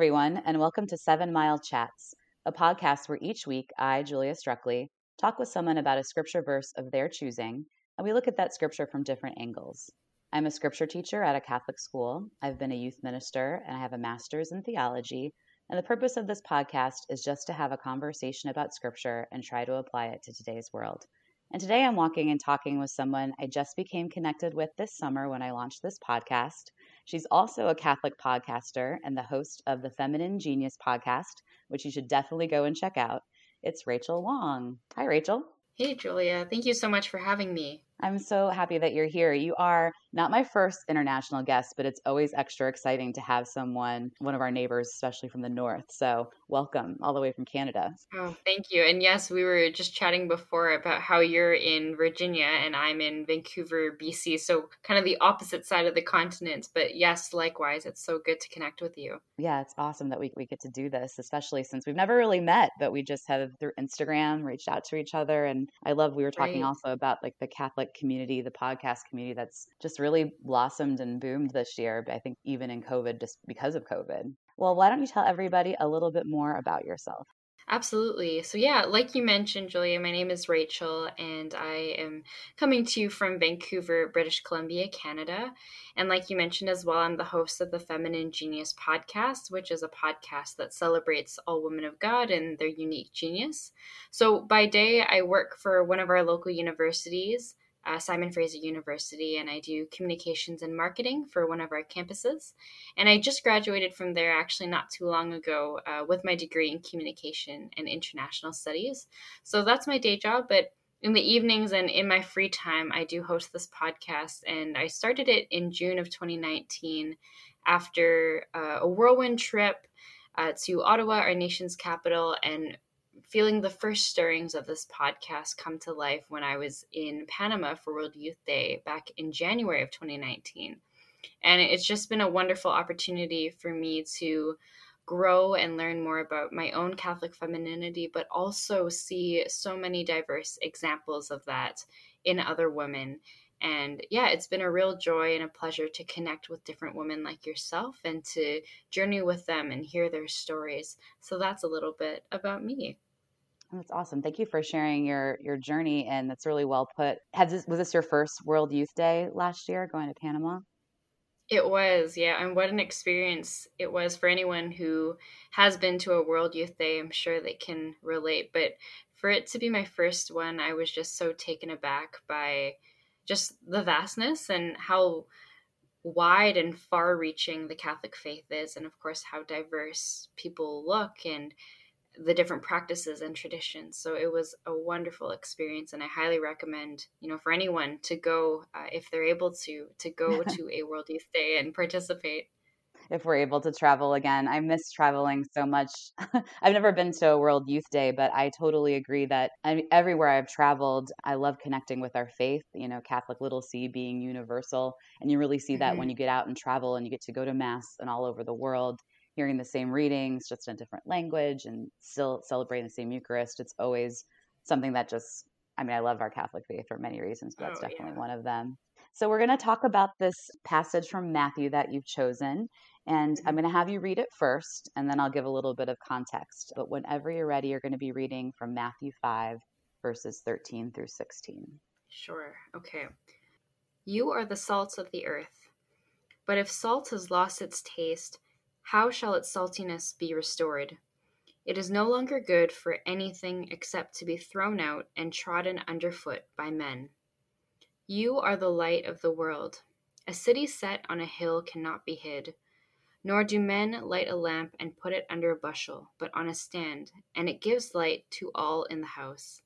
everyone, and welcome to Seven Mile Chats, a podcast where each week I, Julia Struckley, talk with someone about a scripture verse of their choosing, and we look at that scripture from different angles. I'm a scripture teacher at a Catholic school. I've been a youth minister, and I have a master's in theology. And the purpose of this podcast is just to have a conversation about scripture and try to apply it to today's world. And today I'm walking and talking with someone I just became connected with this summer when I launched this podcast. She's also a Catholic podcaster and the host of the Feminine Genius podcast, which you should definitely go and check out. It's Rachel Wong. Hi, Rachel. Hey, Julia. Thank you so much for having me. I'm so happy that you're here. You are not my first international guest, but it's always extra exciting to have someone, one of our neighbors, especially from the north. So, welcome all the way from Canada. Oh, thank you. And yes, we were just chatting before about how you're in Virginia and I'm in Vancouver, BC. So, kind of the opposite side of the continent. But yes, likewise, it's so good to connect with you. Yeah, it's awesome that we, we get to do this, especially since we've never really met, but we just have through Instagram reached out to each other. And I love, we were talking right. also about like the Catholic community, the podcast community that's just really blossomed and boomed this year. I think even in COVID, just because of COVID. Well, why don't you tell everybody a little bit more about yourself? Absolutely. So, yeah, like you mentioned, Julia, my name is Rachel, and I am coming to you from Vancouver, British Columbia, Canada. And, like you mentioned as well, I'm the host of the Feminine Genius podcast, which is a podcast that celebrates all women of God and their unique genius. So, by day, I work for one of our local universities uh, Simon Fraser University, and I do communications and marketing for one of our campuses. And I just graduated from there actually not too long ago uh, with my degree in communication and international studies. So that's my day job, but in the evenings and in my free time, I do host this podcast, and I started it in June of 2019 after uh, a whirlwind trip uh, to Ottawa, our nation's capital, and feeling the first stirrings of this podcast come to life when I was in Panama for World Youth Day back in January of 2019. And it's just been a wonderful opportunity for me to grow and learn more about my own Catholic femininity, but also see so many diverse examples of that in other women. And yeah, it's been a real joy and a pleasure to connect with different women like yourself and to journey with them and hear their stories. So that's a little bit about me. Oh, that's awesome. Thank you for sharing your your journey, and that's really well put. Has this, was this your first World Youth Day last year, going to Panama? It was, yeah, and what an experience it was for anyone who has been to a World Youth Day. I'm sure they can relate, but for it to be my first one, I was just so taken aback by just the vastness and how wide and far reaching the Catholic faith is, and of course, how diverse people look and the different practices and traditions. So it was a wonderful experience, and I highly recommend, you know, for anyone to go uh, if they're able to to go to a World Youth Day and participate. If we're able to travel again, I miss traveling so much. I've never been to a World Youth Day, but I totally agree that I everywhere I've traveled, I love connecting with our faith. You know, Catholic Little C being universal, and you really see that mm-hmm. when you get out and travel and you get to go to mass and all over the world hearing the same readings just in a different language and still celebrating the same Eucharist. It's always something that just, I mean, I love our Catholic faith for many reasons, but that's oh, definitely yeah. one of them. So we're going to talk about this passage from Matthew that you've chosen. And I'm mm-hmm. going to have you read it first, and then I'll give a little bit of context. But whenever you're ready, you're going to be reading from Matthew 5, verses 13 through 16. Sure. Okay. You are the salt of the earth. But if salt has lost its taste, how shall its saltiness be restored? It is no longer good for anything except to be thrown out and trodden underfoot by men. You are the light of the world. A city set on a hill cannot be hid. Nor do men light a lamp and put it under a bushel, but on a stand, and it gives light to all in the house.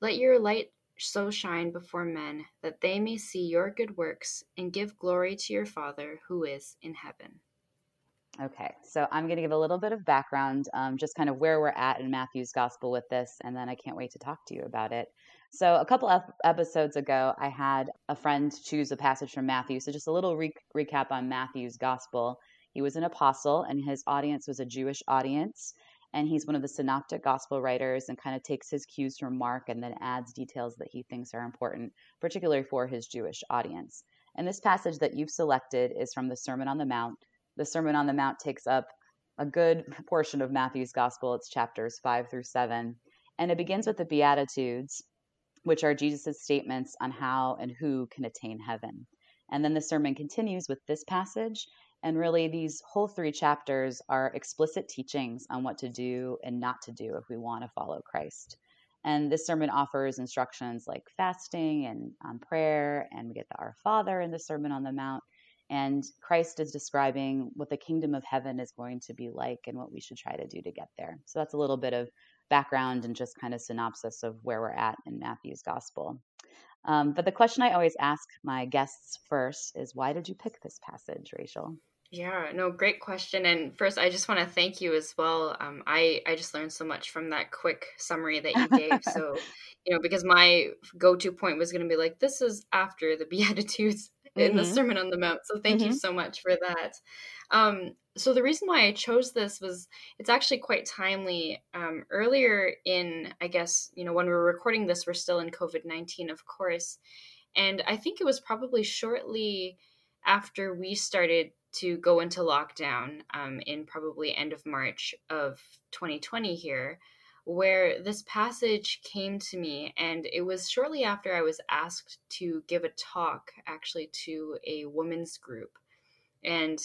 Let your light so shine before men that they may see your good works and give glory to your Father who is in heaven. Okay, so I'm going to give a little bit of background, um, just kind of where we're at in Matthew's gospel with this, and then I can't wait to talk to you about it. So, a couple of episodes ago, I had a friend choose a passage from Matthew. So, just a little re- recap on Matthew's gospel. He was an apostle, and his audience was a Jewish audience. And he's one of the synoptic gospel writers and kind of takes his cues from Mark and then adds details that he thinks are important, particularly for his Jewish audience. And this passage that you've selected is from the Sermon on the Mount, the Sermon on the Mount takes up a good portion of Matthew's gospel. It's chapters five through seven. And it begins with the Beatitudes, which are Jesus' statements on how and who can attain heaven. And then the sermon continues with this passage. And really, these whole three chapters are explicit teachings on what to do and not to do if we want to follow Christ. And this sermon offers instructions like fasting and um, prayer, and we get the Our Father in the Sermon on the Mount. And Christ is describing what the kingdom of heaven is going to be like and what we should try to do to get there. So that's a little bit of background and just kind of synopsis of where we're at in Matthew's gospel. Um, but the question I always ask my guests first is why did you pick this passage, Rachel? Yeah, no, great question. And first, I just want to thank you as well. Um, I I just learned so much from that quick summary that you gave. so, you know, because my go-to point was going to be like, this is after the Beatitudes mm-hmm. in the mm-hmm. Sermon on the Mount. So, thank mm-hmm. you so much for that. Um, so the reason why I chose this was it's actually quite timely. Um, earlier in, I guess, you know, when we were recording this, we're still in COVID nineteen, of course, and I think it was probably shortly after we started to go into lockdown um, in probably end of March of 2020 here, where this passage came to me. And it was shortly after I was asked to give a talk actually to a women's group. And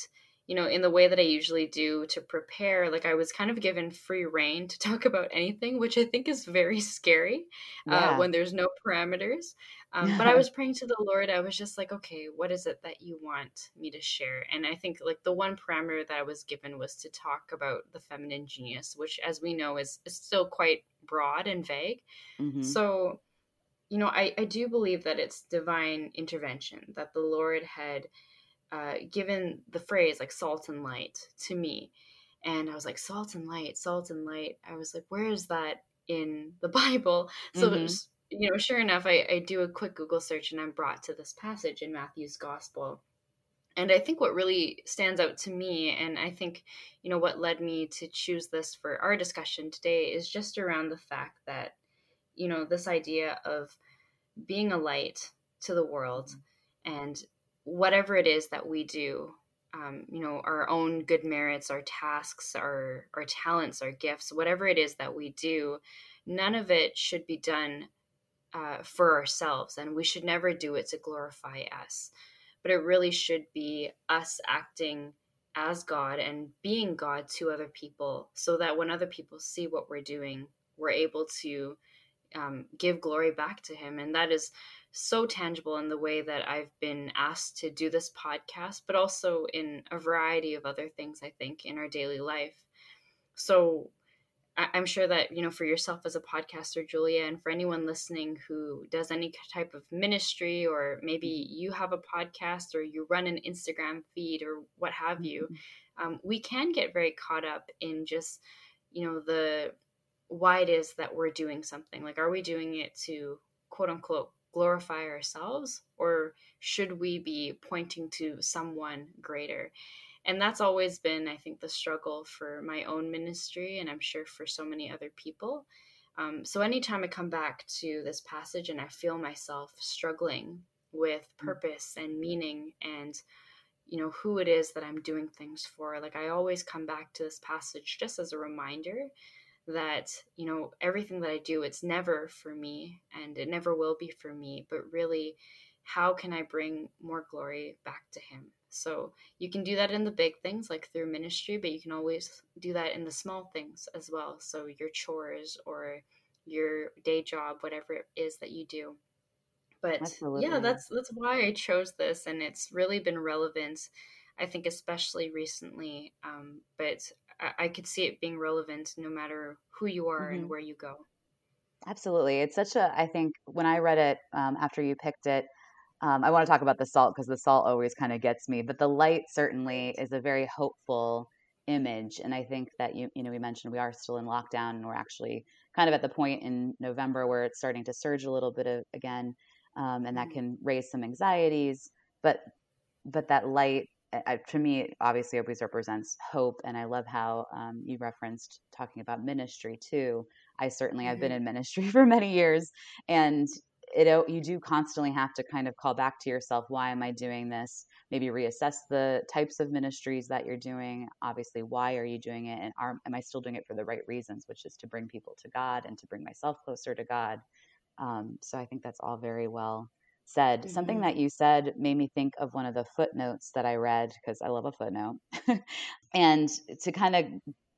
you know, in the way that I usually do to prepare, like I was kind of given free reign to talk about anything, which I think is very scary uh, yeah. uh, when there's no parameters. Um, but I was praying to the Lord. I was just like, okay, what is it that you want me to share? And I think like the one parameter that I was given was to talk about the feminine genius, which, as we know, is, is still quite broad and vague. Mm-hmm. So, you know, I, I do believe that it's divine intervention, that the Lord had uh, given the phrase like salt and light to me. And I was like, salt and light, salt and light. I was like, where is that in the Bible? So, mm-hmm. you know, sure enough, I, I do a quick Google search and I'm brought to this passage in Matthew's gospel. And I think what really stands out to me, and I think, you know, what led me to choose this for our discussion today is just around the fact that, you know, this idea of being a light to the world and whatever it is that we do um, you know our own good merits our tasks our our talents our gifts whatever it is that we do none of it should be done uh, for ourselves and we should never do it to glorify us. But it really should be us acting as god and being god to other people so that when other people see what we're doing we're able to um, give glory back to him and that is so tangible in the way that I've been asked to do this podcast, but also in a variety of other things, I think, in our daily life. So I'm sure that, you know, for yourself as a podcaster, Julia, and for anyone listening who does any type of ministry, or maybe mm-hmm. you have a podcast or you run an Instagram feed or what have you, mm-hmm. um, we can get very caught up in just, you know, the why it is that we're doing something. Like, are we doing it to quote unquote glorify ourselves or should we be pointing to someone greater? And that's always been, I think, the struggle for my own ministry, and I'm sure for so many other people. Um, so, anytime I come back to this passage and I feel myself struggling with mm. purpose and meaning and you know who it is that i'm doing things for like i always come back to this passage just as a reminder that you know everything that i do it's never for me and it never will be for me but really how can i bring more glory back to him? So you can do that in the big things like through ministry but you can always do that in the small things as well. So your chores or your day job whatever it is that you do. But Absolutely. yeah that's that's why i chose this and it's really been relevant i think especially recently um, but I, could see it being relevant no matter who you are mm-hmm. and where you go. Absolutely. It's such a, I think when I read it um, after you picked it, um, I want to talk about the salt because the salt always kind of gets me, but the light certainly is a very hopeful image. And I think that you, you know, we mentioned we are still in lockdown and we're actually kind of at the point in November where it's starting to surge a little bit of, again, um, and that mm-hmm. can raise some anxieties. But but that light To me, it obviously always represents hope. And I love how um, you referenced talking about ministry too. I certainly mm-hmm. have been mm-hmm. in ministry for many years, and it you do constantly have to kind of call back to yourself why am i doing this maybe reassess the types of ministries that you're doing obviously why are you doing it and are, am i still doing it for the right reasons which is to bring people to god and to bring myself closer to god um, so i think that's all very well said mm-hmm. something that you said made me think of one of the footnotes that i read because i love a footnote and to kind of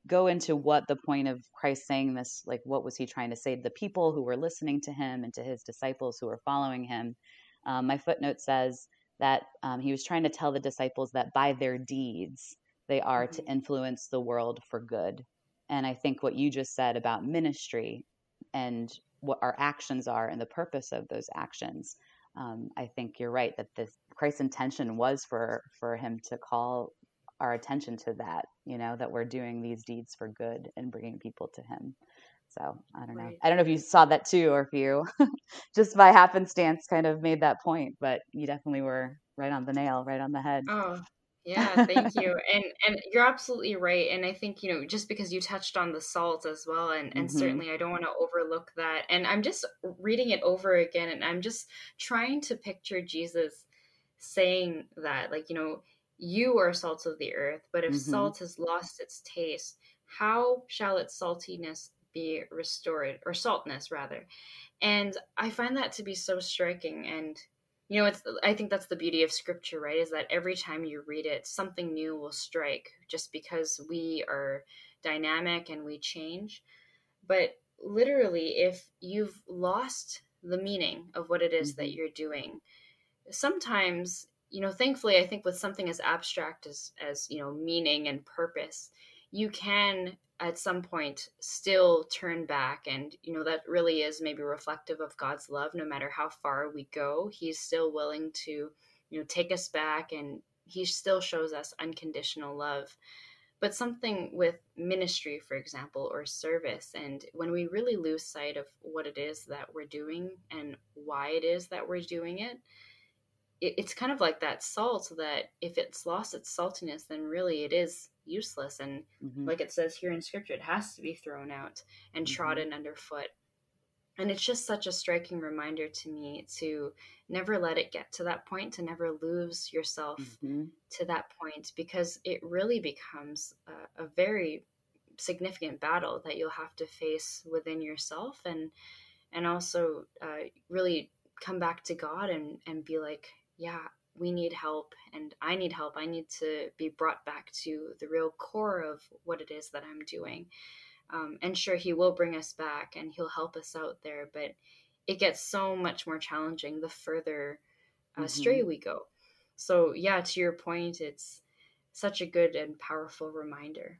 go into what the point of Christ saying this, like what was he trying to say to the people who were listening to him and to his disciples who were following him. Um, my footnote says that um, he was trying to tell the disciples that by their deeds, they are mm-hmm. to influence the world for good. And I think what you just said about ministry and what our actions are and the purpose of those actions. Um, I think you're right that this Christ's intention was for for him to call our attention to that, you know, that we're doing these deeds for good and bringing people to Him. So I don't know. Right. I don't know if you saw that too, or if you just by happenstance kind of made that point, but you definitely were right on the nail, right on the head. Oh, yeah, thank you. and and you're absolutely right. And I think, you know, just because you touched on the salt as well, and, and mm-hmm. certainly I don't want to overlook that. And I'm just reading it over again and I'm just trying to picture Jesus saying that, like, you know, you are salt of the earth, but if mm-hmm. salt has lost its taste, how shall its saltiness be restored, or saltness rather? And I find that to be so striking. And you know, it's I think that's the beauty of scripture, right? Is that every time you read it, something new will strike, just because we are dynamic and we change. But literally, if you've lost the meaning of what it is mm-hmm. that you're doing, sometimes you know thankfully i think with something as abstract as as you know meaning and purpose you can at some point still turn back and you know that really is maybe reflective of god's love no matter how far we go he's still willing to you know take us back and he still shows us unconditional love. But something with ministry for example or service and when we really lose sight of what it is that we're doing and why it is that we're doing it it, it's kind of like that salt that if it's lost its saltiness, then really it is useless. And mm-hmm. like it says here in scripture, it has to be thrown out and mm-hmm. trodden underfoot. And it's just such a striking reminder to me to never let it get to that point, to never lose yourself mm-hmm. to that point, because it really becomes a, a very significant battle that you'll have to face within yourself and and also uh, really come back to God and and be like, yeah, we need help and I need help. I need to be brought back to the real core of what it is that I'm doing. Um, and sure, he will bring us back and he'll help us out there, but it gets so much more challenging the further uh, mm-hmm. stray we go. So, yeah, to your point, it's such a good and powerful reminder.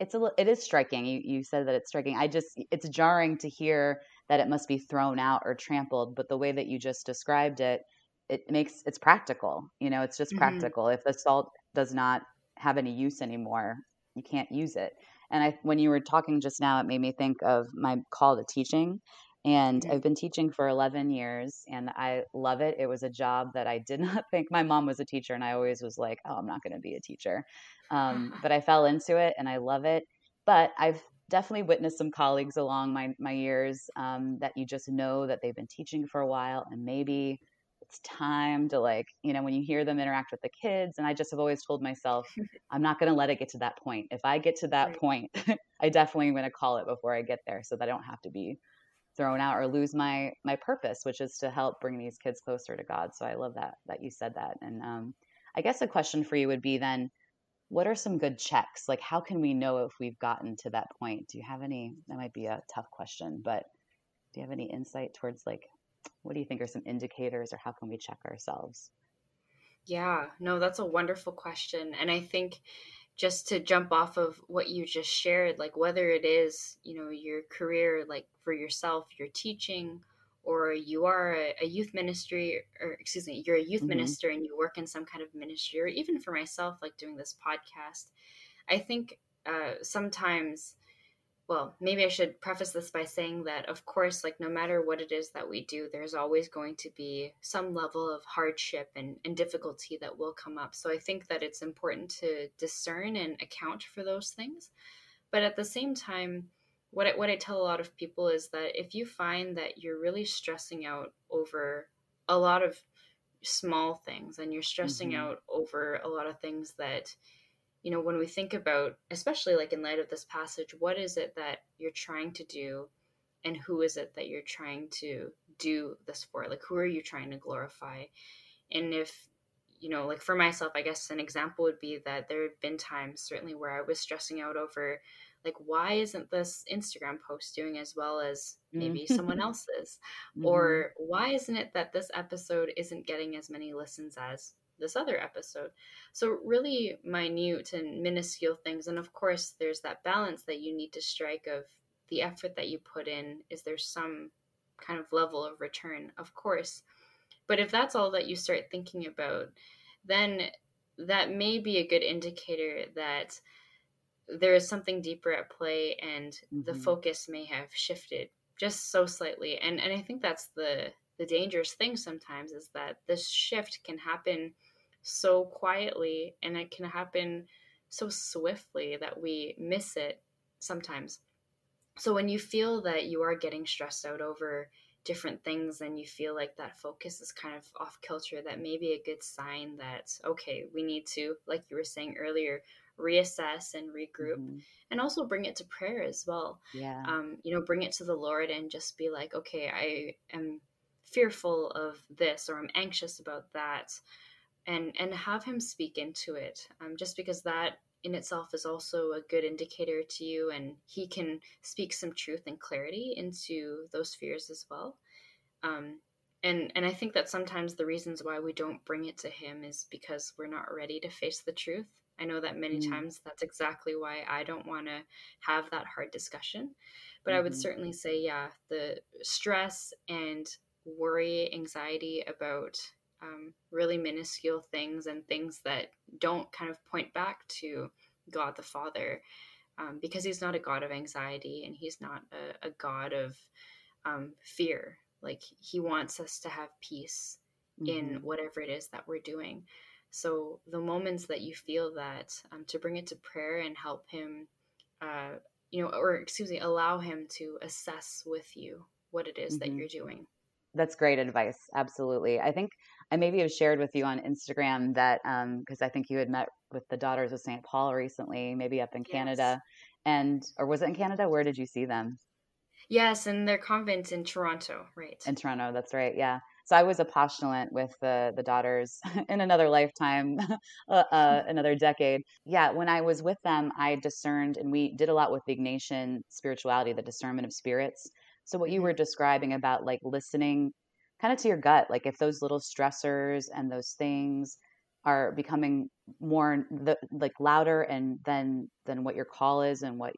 It's a it is striking. You you said that it's striking. I just it's jarring to hear that it must be thrown out or trampled, but the way that you just described it, it makes it's practical you know it's just mm-hmm. practical. If the salt does not have any use anymore you can't use it. And i when you were talking just now it made me think of my call to teaching and mm-hmm. i've been teaching for 11 years and i love it. It was a job that i did not think my mom was a teacher and i always was like oh i'm not going to be a teacher. Um, but i fell into it and i love it. But i've definitely witnessed some colleagues along my, my years um, that you just know that they've been teaching for a while and maybe it's time to like you know when you hear them interact with the kids and i just have always told myself i'm not going to let it get to that point. If i get to that right. point i definitely am going to call it before i get there so that i don't have to be thrown out or lose my my purpose which is to help bring these kids closer to god so i love that that you said that and um, i guess a question for you would be then what are some good checks? Like how can we know if we've gotten to that point? Do you have any that might be a tough question but do you have any insight towards like what do you think are some indicators or how can we check ourselves? Yeah, no, that's a wonderful question. And I think just to jump off of what you just shared, like whether it is, you know, your career, like for yourself, you're teaching, or you are a, a youth ministry, or excuse me, you're a youth mm-hmm. minister and you work in some kind of ministry, or even for myself, like doing this podcast, I think uh, sometimes well, maybe I should preface this by saying that, of course, like no matter what it is that we do, there's always going to be some level of hardship and, and difficulty that will come up. So I think that it's important to discern and account for those things. But at the same time, what I, what I tell a lot of people is that if you find that you're really stressing out over a lot of small things and you're stressing mm-hmm. out over a lot of things that you know when we think about especially like in light of this passage what is it that you're trying to do and who is it that you're trying to do this for like who are you trying to glorify and if you know like for myself i guess an example would be that there have been times certainly where i was stressing out over like why isn't this instagram post doing as well as maybe mm-hmm. someone else's mm-hmm. or why isn't it that this episode isn't getting as many listens as this other episode. So really minute and minuscule things and of course there's that balance that you need to strike of the effort that you put in. Is there some kind of level of return? Of course. But if that's all that you start thinking about then that may be a good indicator that there is something deeper at play and mm-hmm. the focus may have shifted just so slightly. And and i think that's the the dangerous thing sometimes is that this shift can happen so quietly and it can happen so swiftly that we miss it sometimes. So when you feel that you are getting stressed out over different things and you feel like that focus is kind of off kilter that may be a good sign that okay we need to like you were saying earlier reassess and regroup mm-hmm. and also bring it to prayer as well. Yeah. Um you know bring it to the lord and just be like okay i am fearful of this or i'm anxious about that and and have him speak into it um just because that in itself is also a good indicator to you and he can speak some truth and clarity into those fears as well um, and and i think that sometimes the reasons why we don't bring it to him is because we're not ready to face the truth I know that many mm times that's exactly why I don't want to have that hard discussion. But mm-hmm. I would mm-hmm. certainly say, yeah, the stress and worry, anxiety about um, really minuscule things and things that don't kind of point back to God the Father, um, because He's not a God of anxiety and He's not a, a God of um, fear. Like He wants us to have peace mm-hmm. in whatever it is that we're doing. So the moments that you feel that, um, to bring it to prayer and help him, uh, you know, or excuse me, allow him to assess with you what it is mm-hmm. that you're doing. That's great advice. Absolutely. I think I maybe have shared with you on Instagram that because um, I think you had met with the Daughters of St. Paul recently, maybe up in Canada, and or was it in Canada? Where did you see them? Yes, in their convent in Toronto, right? In Toronto, that's right. Yeah. So I was a postulant with the the daughters in another lifetime, uh, uh, another decade. Yeah, when I was with them, I discerned, and we did a lot with the Ignatian spirituality, the discernment of spirits. So what you were mm-hmm. describing about like listening, kind of to your gut, like if those little stressors and those things are becoming more the, like louder and then than what your call is and what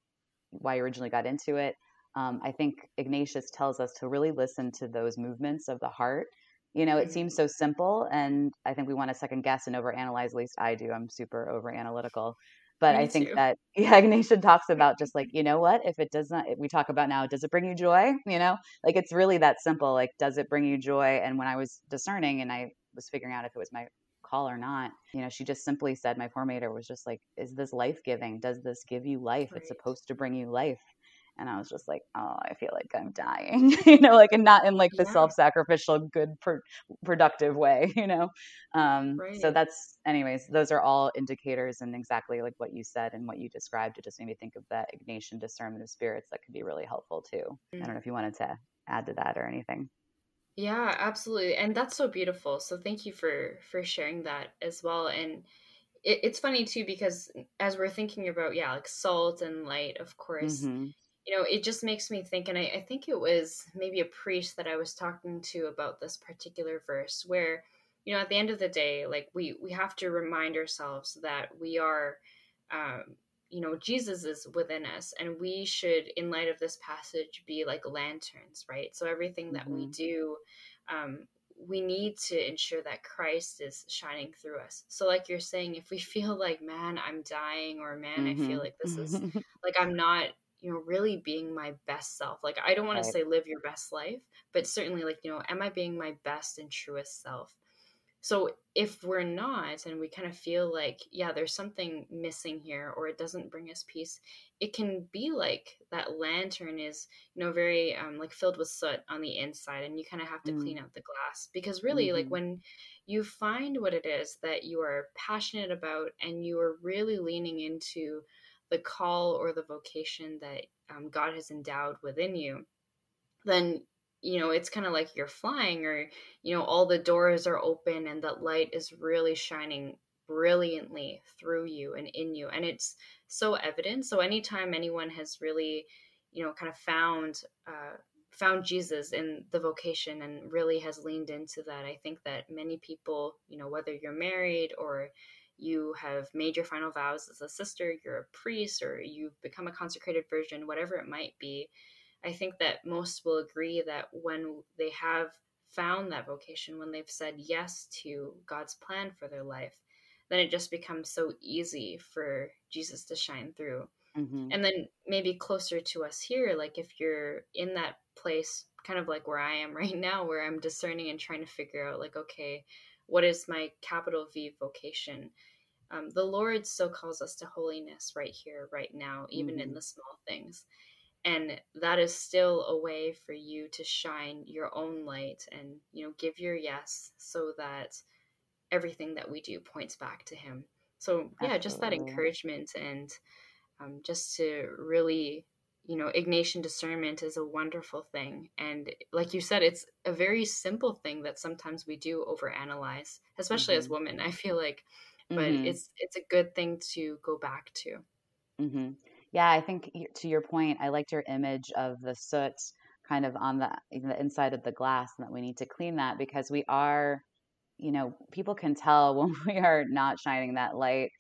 why you originally got into it um, I think Ignatius tells us to really listen to those movements of the heart. You know, it seems so simple, and I think we want to second guess and overanalyze. At least I do. I'm super over analytical. But Me I think too. that yeah, Ignatius talks about just like, you know what, if it does not, we talk about now, does it bring you joy? You know, like it's really that simple. Like, does it bring you joy? And when I was discerning and I was figuring out if it was my call or not, you know, she just simply said, my formator was just like, is this life giving? Does this give you life? Right. It's supposed to bring you life and I was just like, oh, I feel like I'm dying, you know, like and not in like the yeah. self-sacrificial, good, productive way, you know. Um, right. So that's, anyways, those are all indicators and exactly like what you said and what you described. It just made me think of that Ignatian discernment of spirits that could be really helpful too. Mm-hmm. I don't know mm. if you wanted to add to that or anything. Yeah, absolutely, and that's so beautiful. So thank you for for sharing that as well, and it's funny too because as we're thinking about yeah like salt and light of course mm-hmm you know, it just makes me think, and I, I, think it was maybe a priest that I was talking to about this particular verse, where, you know, at the end of the day, like we we have to remind ourselves that we are, um, you know, Jesus is within us, and we should, in light of this passage, be like lanterns, right? So everything that mm-hmm. we do. Um, we need to ensure that Christ is shining through us. So, like you're saying, if we feel like, man, I'm dying, or man, mm-hmm. I feel mm-hmm. like this is like I'm not you know really being my best self like i don't want right. to say live your best life but certainly like you know am i being my best and truest self so if we're not and we kind of feel like yeah there's something missing here or it doesn't bring us peace it can be like that lantern is you know very um, like filled with soot on the inside and you kind of have to mm. clean out the glass because really mm-hmm. like when you find what it is that you are passionate about and you are really leaning into the call or the vocation that um, god has endowed within you then you know it's kind of like you're flying or you know all the doors are open and the light is really shining brilliantly through you and in you and it's so evident. So anytime anyone has really you know kind of found uh, found jesus in the vocation and really has leaned into that i think that many people you know whether you're married or you have made your final vows as a sister you're a priest or you've become a consecrated virgin whatever it might be I think that most will agree that when they have found that vocation, when they've said yes to God's plan for their life, then it just becomes so easy for Jesus to shine through. Mm-hmm. And then maybe closer to us here, like if you're in that place, kind of like where I am right now, where I'm discerning and trying to figure out, like, okay, what is my capital V vocation? Um, the Lord still calls us to holiness right here, right now, even mm-hmm. in the small things and that is still a way for you to shine your own light and you know give your yes so that everything that we do points back to him so yeah Absolutely. just that encouragement and um, just to really you know ignatian discernment is a wonderful thing and like you said it's a very simple thing that sometimes we do overanalyze especially mm-hmm. as women i feel like but mm-hmm. it's it's a good thing to go back to mm-hmm. Yeah, I think to your point, I liked your image of the soot kind of on the, the inside of the glass and that we need to clean that because we are, you know, people can tell when we are not shining that light.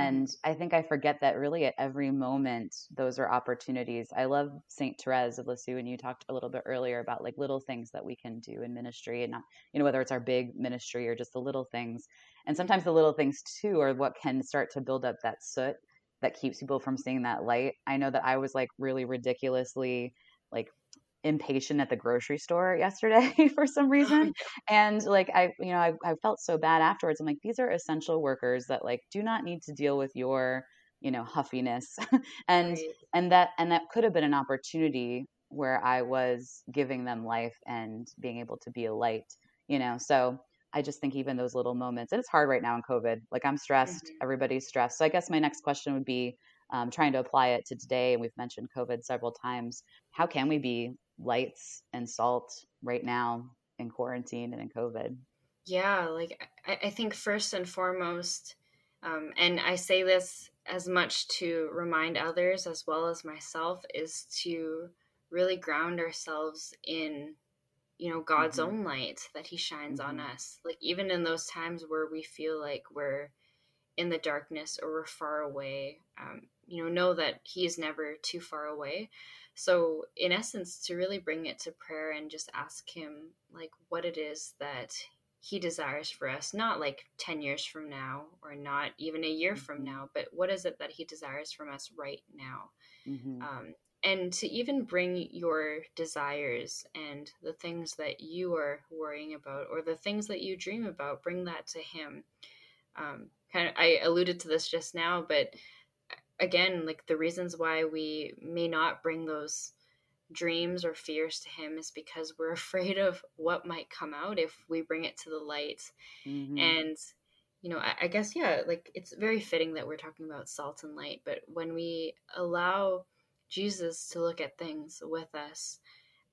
Mm-hmm. And I think I forget that really at every moment, those are opportunities. I love St. Therese of Lisieux, and you talked a little bit earlier about like little things that we can do in ministry and not, you know, whether it's our big ministry or just the little things. And sometimes the little things too are what can start to build up that soot that keeps people from seeing that light. I know that I was like really ridiculously like impatient at the grocery store yesterday for some reason and like i you know I, I felt so bad afterwards i'm like these are essential workers that like do not need to deal with your you know huffiness and right. and that and that could have been an opportunity where i was giving them life and being able to be a light you know so I just think even those little moments, and it's hard right now in COVID. Like I'm stressed, mm-hmm. everybody's stressed. So I guess my next question would be um, trying to apply it to today. And we've mentioned COVID several times. How can we be lights and salt right now in quarantine and in COVID? Yeah, like I, I think first and foremost, um, and I say this as much to remind others as well as myself, is to really ground ourselves in you know god's mm-hmm. own light that he shines mm-hmm. on us like even in those times where we feel like we're in the darkness or we're far away um, you know know that he is never too far away so in essence to really bring it to prayer and just ask him like what it is that he desires for us not like 10 years from now or not even a year mm-hmm. from now but what is it that he desires from us right now mm-hmm. um, and to even bring your desires and the things that you are worrying about or the things that you dream about bring that to him um, kind of i alluded to this just now but again like the reasons why we may not bring those dreams or fears to him is because we're afraid of what might come out if we bring it to the light mm-hmm. and you know I, I guess yeah like it's very fitting that we're talking about salt and light but when we allow Jesus to look at things with us,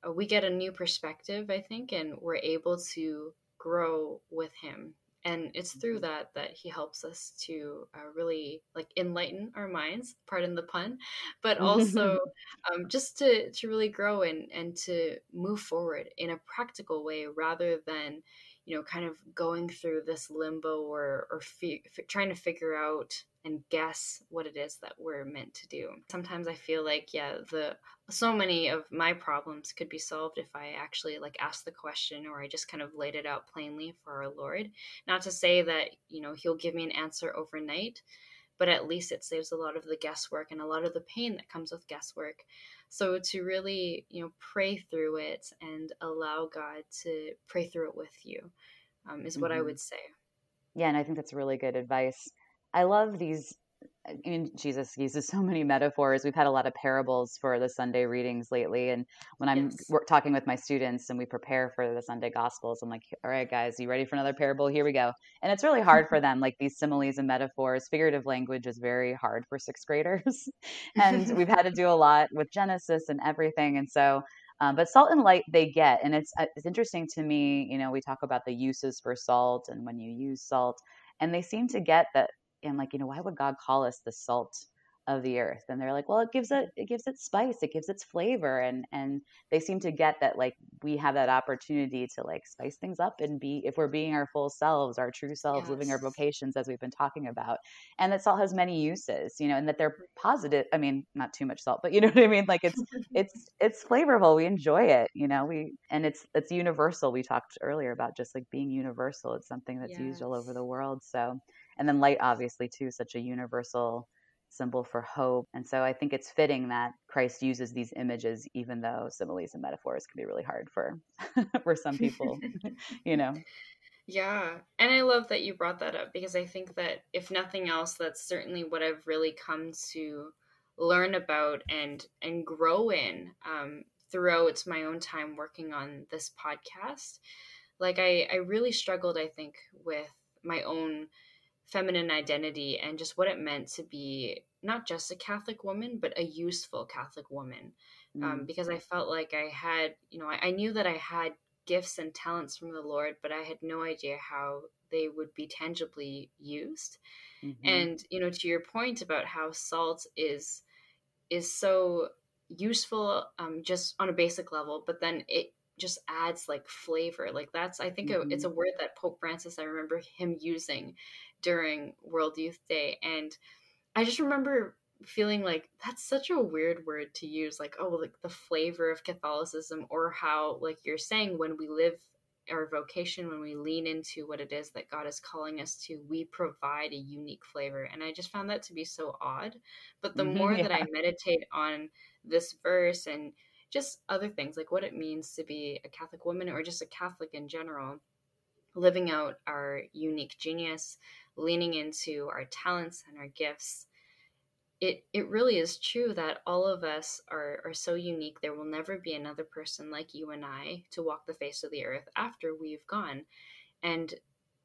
uh, we get a new perspective, I think, and we're able to grow with Him. And it's through mm-hmm. that that He helps us to uh, really like enlighten our minds, pardon the pun, but also um, just to to really grow and and to move forward in a practical way rather than you know kind of going through this limbo or or fi- trying to figure out and guess what it is that we're meant to do. Sometimes I feel like yeah, the so many of my problems could be solved if I actually like asked the question or I just kind of laid it out plainly for our Lord. Not to say that, you know, he'll give me an answer overnight, but at least it saves a lot of the guesswork and a lot of the pain that comes with guesswork. So to really, you know, pray through it and allow God to pray through it with you um, is what mm-hmm. I would say. Yeah, and I think that's really good advice. I love these I mean, Jesus uses so many metaphors. We've had a lot of parables for the Sunday readings lately. And when I'm Yes. talking with my students and we prepare for the Sunday Gospels, I'm like, all right, guys, you ready for another parable? Here we go. And it's really hard for them, like these similes and metaphors. Figurative language is very hard for sixth graders. and we've had to do a lot with Genesis and everything. And so, um, but salt and light they get. And it's, uh, it's interesting to me, you know, we talk about the uses for salt and when you use salt, and they seem to get that and like you know why would god call us the salt of the earth? And they're like well it gives it it gives it spice it gives its flavor and and they seem to get that like we have that opportunity to like spice things up and be if we're being our full selves our true selves living our vocations as we've been talking about and that salt has many uses you know and that they're positive i mean not too much salt but you know what i mean? Like it's it's it's flavorful we enjoy it you know we and it's it's universal we talked earlier about just like being universal it's something that's used all over the world so and then light obviously too such a universal symbol for hope. And so i think it's fitting that christ uses these images even though similes and metaphors can be really hard for for some people you know? Yeah, and I love that you brought that up because I think that if nothing else, that's certainly what I've really come to learn about and and grow in um, throughout my own time working on this podcast. Like I, I really struggled, I think, with my own feminine identity and just what it meant to be not just a Catholic woman, but a useful Catholic woman. Um, mm, because I felt like I had, you know, I, I knew that I had gifts and talents from the Lord, but I had no idea how they would be tangibly used. hmm And, you know, to your point about how salt is is so useful um, just on a basic level, but then it just adds like flavor. Like that's I think a, it's a word that Pope Francis I remember him using during World Youth Day, and I just remember feeling like that's such a weird word to use. Like oh, like the flavor of Catholicism, or how like you're saying when we live our vocation when we lean into what it is that God is calling us to, we provide a unique flavor. And I just found that to be so odd. But the mm-hmm, more that I meditate on this verse and just other things like what it means to be a Catholic woman or just a Catholic in general, living out our unique genius, leaning into our talents and our gifts, it it really is true that all of us are are so unique. There will never be another person like you and I to walk the face of the earth after we've gone. And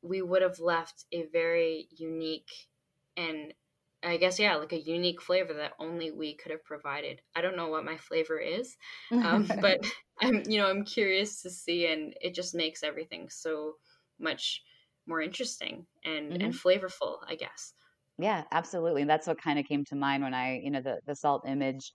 we would have left a very unique and I guess yeah like a unique flavor that only we could have provided. I don't know what my flavor is um, but I'm you know I'm curious to see and it just makes everything so much more interesting and and hmm flavorful I guess Yeah, absolutely. And that's what kind of came to mind when I, you know, the the salt image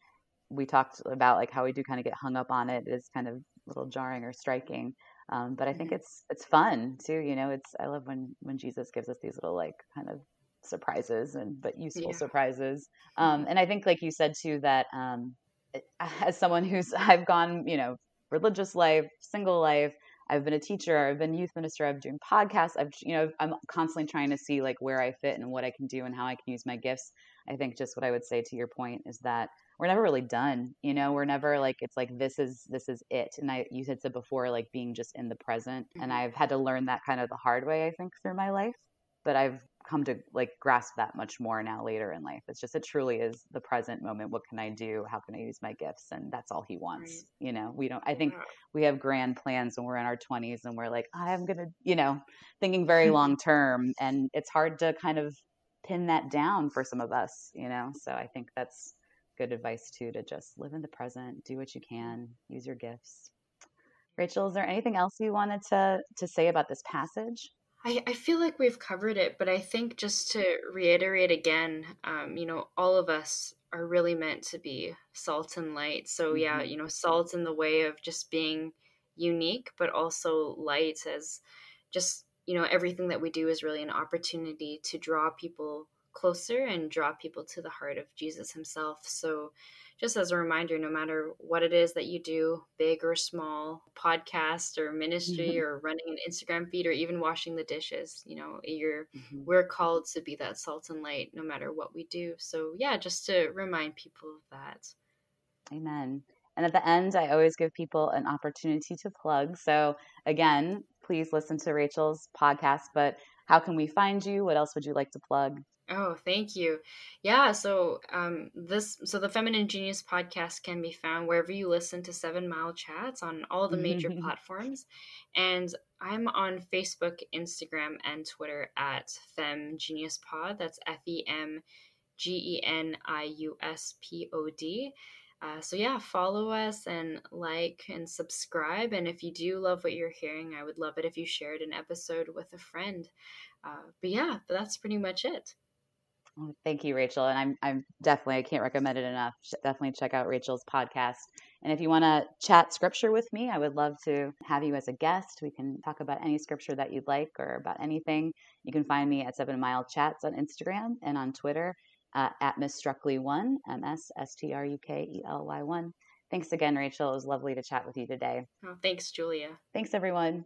we talked about like how we do kind of get hung up on it is kind of a little jarring or striking. Um, but I think Mhm. it's it's fun too, you know. It's I love when when Jesus gives us these little like kind of surprises and but useful yeah surprises. Um, and I think like you said too that um, as someone who's I've gone, you know, religious life, single life, I've been a teacher, I've been youth minister, I've been doing podcasts. I've, you know, I'm constantly trying to see like where I fit and what I can do and how I can use my gifts. I think just what I would say to your point is that we're never really done. You know, we're never like it's like this is this is it. And I you had said before like being just in the present, and Mhm. I've had to learn that kind of the hard way. I think through my life, but I've come to like grasp that much more now later in life. It's just it truly is the present moment. What can I do? How can I use my gifts? And that's all he right wants. You know, we don't. I think yeah we have grand plans when we're in our 20s and we're like i'm gonna you know thinking very long term and it's hard to kind of pin that down for some of us you know so i think that's good advice too to just live in the present do what you mm-hmm. can use your gifts rachel is there anything else you wanted to to say about this passage I, I feel like we've covered it, but I think just to reiterate again, um, you know, all of us are really meant to be salt and light. So, yeah, hmm you know, salt in the way of just being unique, but also light as just, you know, everything that we do is really an opportunity to draw people closer and draw people to the heart of Jesus himself. So, just as a reminder, no matter what it is that you do, big or small, podcast or ministry or running an Instagram feed or even washing the dishes, you know, you're hmm we're called to be that salt and light no matter what we do. So yeah, just to remind people of that. Amen. And at the end, I always give people an opportunity to plug. So, again, please listen to Rachel's podcast. But how can we find you? What else would you like to plug? Oh, thank you. Yeah, so um, this so the Feminine Genius podcast can be found wherever you listen to Seven Mile Chats on all the major platforms, and I'm on Facebook, Instagram, and Twitter at Fem Genius Pod. That's F E M G E N I U S P O D. Uh, so yeah, follow us and like and subscribe. And if you do love what you're hearing, I would love it if you shared an episode with a friend. Uh, but yeah, that's pretty much it. Thank you, Rachel. And I'm I'm definitely I can't recommend it enough. Definitely check out Rachel's podcast. And if you want to chat scripture with me, I would love to have you as a guest. We can talk about any scripture that you'd like or about anything. You can find me at Seven Mile Chats on Instagram and on Twitter uh, at Miss Struckley One, M S S T R U K E L Y One. Thanks again, Rachel. It was lovely to chat with you today. Oh, thanks, Julia. Thanks, everyone.